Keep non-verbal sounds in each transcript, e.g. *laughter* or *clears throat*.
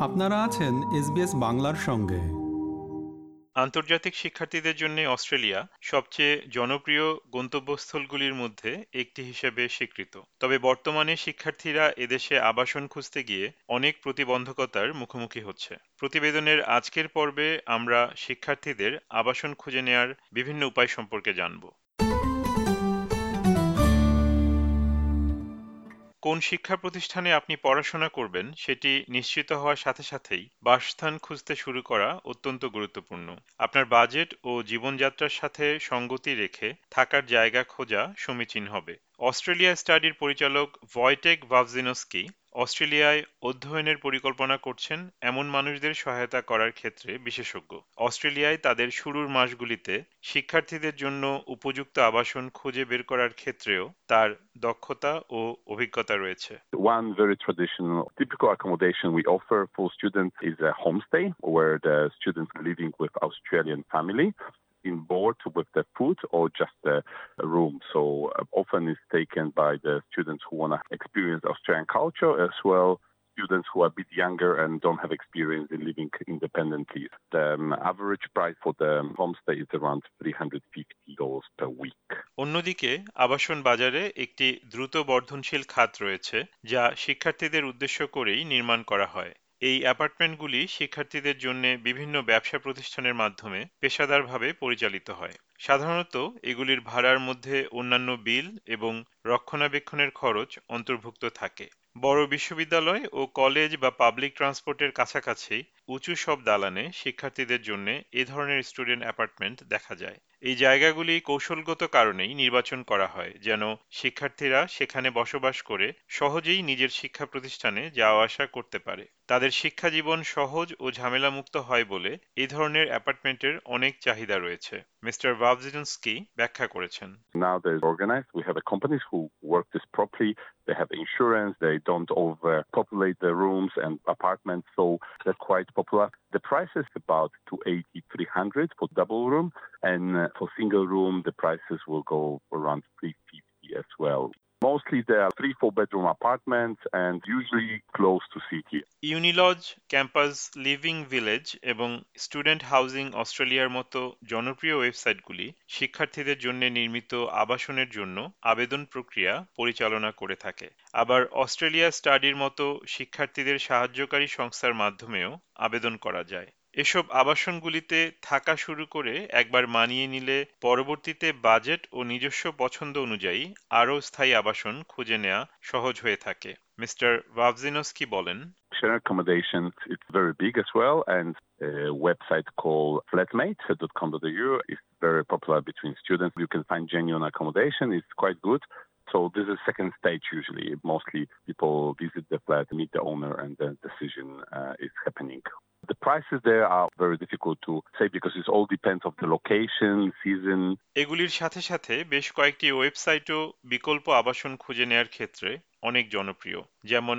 আপনারা আছেন এসবিএস বাংলার সঙ্গে। আন্তর্জাতিক শিক্ষার্থীদের জন্য অস্ট্রেলিয়া সবচেয়ে জনপ্রিয় গন্তব্যস্থলগুলির মধ্যে একটি হিসেবে স্বীকৃত। তবে বর্তমানে শিক্ষার্থীরা এদেশে আবাসন খুঁজতে গিয়ে অনেক প্রতিবন্ধকতার মুখোমুখি হচ্ছে। প্রতিবেদনের আজকের পর্বে আমরা শিক্ষার্থীদের আবাসন খুঁজে নেয়ার বিভিন্ন উপায় সম্পর্কে জানব। কোন শিক্ষা প্রতিষ্ঠানে আপনি পড়াশোনা করবেন সেটি নিশ্চিত হওয়ার সাথে সাথেই বাসস্থান খুঁজতে শুরু করা অত্যন্ত গুরুত্বপূর্ণ। আপনার বাজেট ও জীবনযাত্রার সাথে সঙ্গতি রেখে থাকার জায়গা খোঁজা সমীচীন হবে। অস্ট্রেলিয়া স্টাডির পরিচালক ভয়টেক ভাভজিনস্কি অস্ট্রেলিয়ায় অধ্যয়নের পরিকল্পনা করছেন এমন মানুষদের সহায়তা করার ক্ষেত্রে বিশেষজ্ঞ। অস্ট্রেলিয়ায় তাদের শুরুর মাসগুলিতে শিক্ষার্থীদের জন্য উপযুক্ত আবাসন খুঁজে বের করার ক্ষেত্রেও তার দক্ষতা ও অভিজ্ঞতা রয়েছে। One very traditional, typical accommodation we offer for students is a homestay where in board with the food or just a room. So uh, often it's taken by the students who want to experience Australian culture as well students who are a bit younger and don't have experience in living independently. The um, average price for the homestay is around $350 per week. অন্যদিকে আবাসন বাজারে একটি দ্রুত বর্ধনশীল খাত রয়েছে যা শিক্ষার্থীদের উদ্দেশ্য করেই নির্মাণ করা হয় এই অ্যাপার্টমেন্টগুলি শিক্ষার্থীদের জন্য বিভিন্ন ব্যবসা প্রতিষ্ঠানের মাধ্যমে পেশাদারভাবে পরিচালিত হয়। সাধারণত এগুলির ভাড়ার মধ্যে অন্যান্য বিল এবং রক্ষণাবেক্ষণের খরচ অন্তর্ভুক্ত থাকে। বড় বিশ্ববিদ্যালয় ও কলেজ বা পাবলিক ট্রান্সপোর্টের কাছাকাছি উঁচু সব দালানে শিক্ষার্থীদের জন্য এ ধরনের স্টুডেন্ট অ্যাপার্টমেন্ট দেখা যায় এই জায়গাগুলি কৌশলগত কারণেই নির্বাচন করা হয় যেন শিক্ষার্থীরা সেখানে বসবাস করে সহজেই নিজের শিক্ষা প্রতিষ্ঠানে যাওয়া আসা করতে পারে তাদের শিক্ষা জীবন সহজ ও ঝামেলামুক্ত হয় বলে এই ধরনের অ্যাপার্টমেন্টের অনেক চাহিদা রয়েছে মিস্টার ভাবজিনস্কি ব্যাখ্যা করেছেন Now they're organized. We have companies who work this properly. They have insurance. They don't overpopulate the rooms and apartments, so they're quite popular. The price is about 280, 300 for double room, and uh, for single room, the prices will go around 350 as well. Mostly they are three, four bedroom apartments and usually close to city. Unilodge campus living village এবং student housing অস্ট্রেলিয়ার মতো জনপ্রিয় ওয়েবসাইটগুলি শিক্ষার্থীদের জন্য নির্মিত আবাসনের জন্য আবেদন প্রক্রিয়া পরিচালনা করে থাকে আবার অস্ট্রেলিয়া স্টাডির মতো শিক্ষার্থীদের সাহায্যকারী সংস্থার মাধ্যমেও আবেদন করা যায় এসব আবাসনগুলিতে থাকা শুরু করে একবার মানিয়ে নিলে পরবর্তীতে বাজেট ও নিজস্ব পছন্দ অনুযায়ী আরও স্থায়ী আবাসন খুঁজে নেওয়া সহজ হয়ে থাকে মিস্টার ভাবজিনস্কি বলেন Shared accommodation, it's very big as well, and a website called flatmate.com.au is very popular between students. You can find genuine accommodation, it's quite good. So this is second stage usually. Mostly people visit the flat, meet the owner, and the decision uh, is happening. The prices there are very difficult to say because it all depends of the location, season. এগুলির সাথে সাথে বেশ কয়েকটি ওয়েবসাইটও বিকল্প আবাসন খুঁজে নেয়ার ক্ষেত্রে অনেক জনপ্রিয় যেমন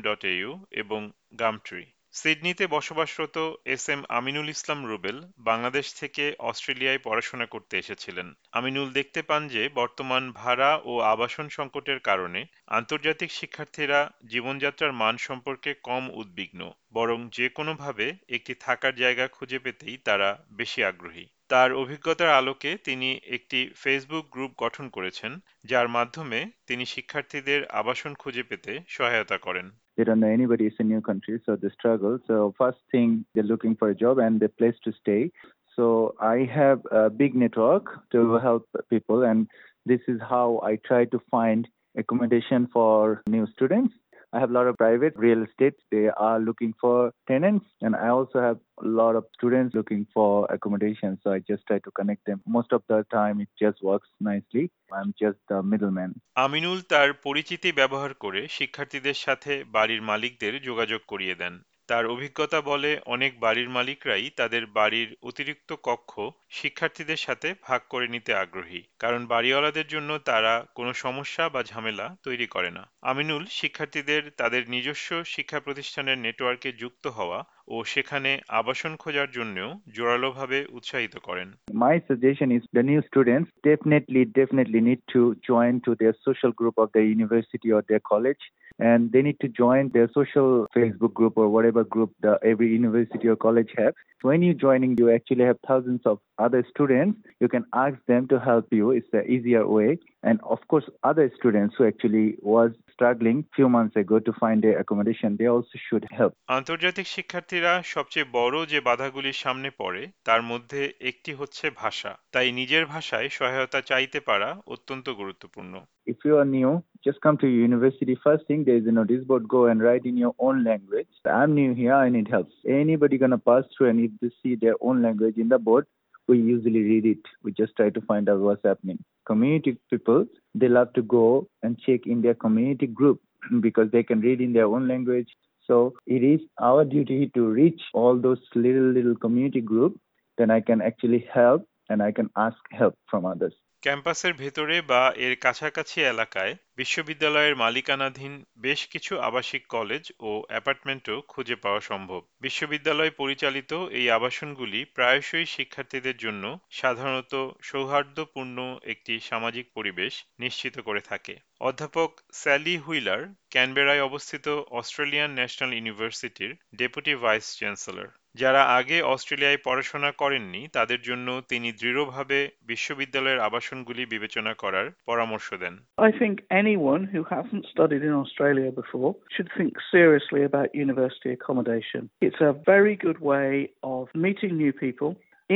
ডট এউ এবং গামট্রি সিডনিতে বসবাসরত এস এম আমিনুল ইসলাম রুবেল বাংলাদেশ থেকে অস্ট্রেলিয়ায় পড়াশোনা করতে এসেছিলেন। আমিনুল দেখতে পান যে বর্তমান ভাড়া ও আবাসন সংকটের কারণে আন্তর্জাতিক শিক্ষার্থীরা জীবনযাত্রার মান সম্পর্কে কম উদ্বিগ্ন, বরং যে কোনোভাবে একটি থাকার জায়গা খুঁজে পেতেই তারা বেশি আগ্রহী। তার অভিজ্ঞতার আলোকে তিনি একটি ফেসবুক গ্রুপ গঠন করেছেন, যার মাধ্যমে তিনি শিক্ষার্থীদের আবাসন খুঁজে পেতে সহায়তা করেন। They don't know anybody. It's a new country, so they struggle. So first thing, they're looking for a job and a place to stay. So I have a big network to help people, and this is how I try to find accommodation for new students. I have a lot of private real estate. They are looking for tenants, and I also have a lot of students looking for accommodation. So I just try to connect them. Most of the time, it just works nicely. I'm just the middleman. Aminul তার পরিচিতি ব্যবহার করে শিক্ষার্থীদের সাথে বাড়ির মালিকদের যোগাযোগ করিয়ে দেন তার অভিজ্ঞতা বলে অনেক বাড়ির মালিকরাই তাদের বাড়ির অতিরিক্ত কক্ষ শিক্ষার্থীদের সাথে ভাগ করে নিতে আগ্রহী, কারণ বাড়িওয়ালাদের জন্য তারা কোনো সমস্যা বা ঝামেলা তৈরি করে না। আমিনুল শিক্ষার্থীদের তাদের নিজস্ব শিক্ষা প্রতিষ্ঠানের নেটওয়ার্কে যুক্ত হওয়া ও সেখানে আবাসন খোঁজার জন্যও জোরালোভাবে উৎসাহিত করেন My suggestion is the new students definitely, definitely need to join to their social group of their university or their college and they need to join their social Facebook group or whatever group the every university or college have. When you joining, you actually have thousands of other students. You can ask them to help you. It's the easier way. And of course, other students who actually was struggling few months ago to find their accommodation, they also should help. আন্তর্জাতিক শিক্ষার্থীরা সবচেয়ে বড় যে বাধাগুলির সামনে পড়ে তার মধ্যে একটি হচ্ছে ভাষা তাই নিজের ভাষায় সহায়তা চাইতে পারা অত্যন্ত গুরুত্বপূর্ণ If you are new, just come to your university. First thing, there is a notice board. Go and write in your own language. I'm new here. I need help. Anybody gonna pass through and if they see their own language in the board, we usually read it. We just try to find out what's happening. Community people, they love to go and check in their community group *clears throat* because they can read in their own language. So it is our duty to reach all those little little community group. Then I can actually help and I can ask help from others. ক্যাম্পাসের ভেতরে বা এর কাছাকাছি এলাকায় বিশ্ববিদ্যালয়ের মালিকানাধীন বেশ কিছু আবাসিক কলেজ ও অ্যাপার্টমেন্টও খুঁজে পাওয়া সম্ভব। বিশ্ববিদ্যালয় পরিচালিত এই আবাসনগুলি প্রায়শই শিক্ষার্থীদের জন্য সাধারণত সৌহার্দ্যপূর্ণ একটি সামাজিক পরিবেশ নিশ্চিত করে থাকে। অধ্যাপক স্যালি হুইলার ক্যানবেরায় অবস্থিত অস্ট্রেলিয়ান ন্যাশনাল ইউনিভার্সিটির ডেপুটি ভাইস চ্যান্সেলর। যারা আগে অস্ট্রেলিয়ায় পড়াশোনা করেননি তাদের জন্য তিনি দৃঢ়ভাবে বিশ্ববিদ্যালয়ের আবাসনগুলি বিবেচনা করার পরামর্শ দেন I think anyone who hasn't studied in Australia before should think seriously about university accommodation. It's a very good way of meeting new people,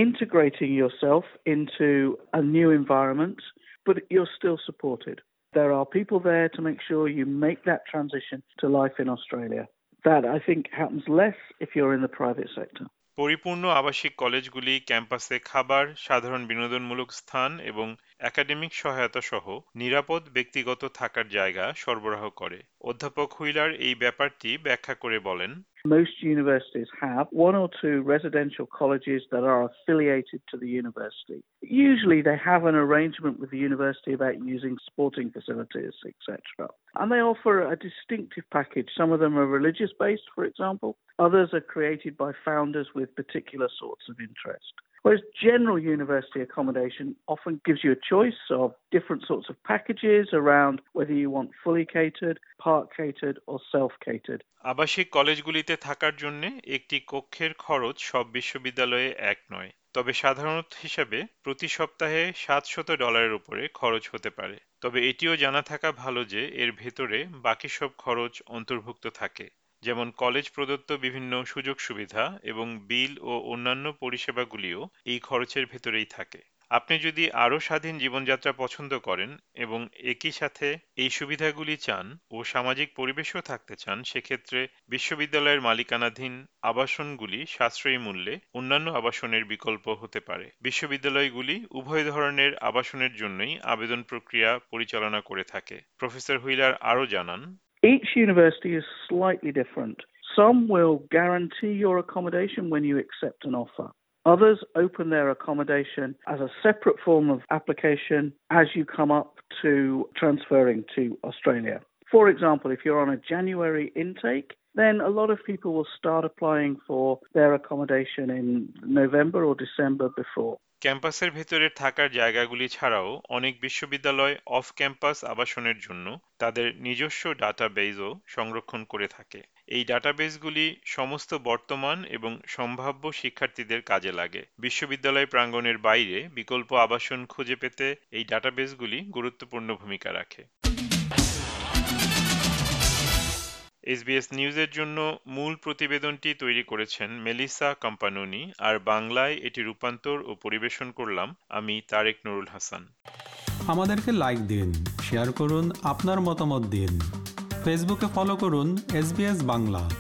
integrating yourself into a new environment, but you're still supported. There are people there to make sure you make that transition to life in Australia. That, I think, happens less if you're in the private sector. পরিপূর্ণ আবাসিক কলেজগুলি, ক্যাম্পাসে খাবার, সাধারণ বিনোদনমূলক স্থান এবং academic সহায়তা সহ নিরাপদ ব্যক্তিগত থাকার জায়গা সরবরাহ করে অধ্যাপক হুইলার এই ব্যাপারটি ব্যাখ্যা করে বলেন Most universities have one or two residential colleges that are affiliated to the university. Usually they have an arrangement with the university about using sporting facilities, etc. And they offer a distinctive package. Some of them are religious based, for example. Others are created by founders with particular sorts of interest. Whereas general university accommodation often gives you a choice of different sorts of packages around whether you want fully catered, part catered, or self catered. আবাসিক কলেজগুলিতে থাকার জন্য একটি কক্ষের খরচ সব বিশ্ববিদ্যালয়ে এক নয় তবে সাধারণত হিসাবে প্রতি সপ্তাহে সাতশত ডলারের উপরে খরচ হতে পারে তবে এটিও জানা থাকা ভালো যে এর ভেতরে বাকি সব খরচ অন্তর্ভুক্ত থাকে যেমন কলেজ প্রদত্ত বিভিন্ন সুযোগ সুবিধা এবং বিল ও অন্যান্য পরিষেবাগুলিও এই খরচের ভেতরেই থাকে। আপনি যদি আরও স্বাধীন জীবনযাত্রা পছন্দ করেন এবং একই সাথে এই সুবিধাগুলি চান ও সামাজিক পরিবেশও থাকতে চান, সেক্ষেত্রে বিশ্ববিদ্যালয়ের মালিকানাধীন আবাসনগুলি সাশ্রয়ী মূল্যে অন্যান্য আবাসনের বিকল্প হতে পারে। বিশ্ববিদ্যালয়গুলি উভয় ধরনের আবাসনের জন্যই আবেদন প্রক্রিয়া পরিচালনা করে থাকে। প্রফেসর হুইলার আরও জানান Each university is slightly different. Some will guarantee your accommodation when you accept an offer. Others open their accommodation as a separate form of application as you come up to transferring to Australia. For example, if you're on a January intake, then a lot of people will start applying for their accommodation in November or December before. ক্যাম্পাসের ভেতরে থাকার জায়গাগুলি ছাড়াও অনেক বিশ্ববিদ্যালয় of campus আবাসনের জন্য তাদের নিজস্ব ডাটাবেজও সংরক্ষণ করে থাকে। এই ডাটাবেসগুলি সমস্ত বর্তমান এবং সম্ভাব্য শিক্ষার্থীদের কাজে লাগে। বিশ্ববিদ্যালয় প্রাঙ্গণের বাইরে বিকল্প আবাসন খুঁজে পেতে এই ডাটাবেসগুলি গুরুত্বপূর্ণ ভূমিকা রাখে। এসবিএস নিউজের জন্য মূল প্রতিবেদনটি তৈরি করেছেন মেলিসা কম্পানুনি, আর বাংলায় এটি রূপান্তর ও পরিবেশন করলাম আমি তারেক নুরুল হাসান। আমাদেরকে লাইক দিন শেয়ার করুন, আপনার মতামত দিন। ফেসবুকে ফলো করুন এস বাংলা।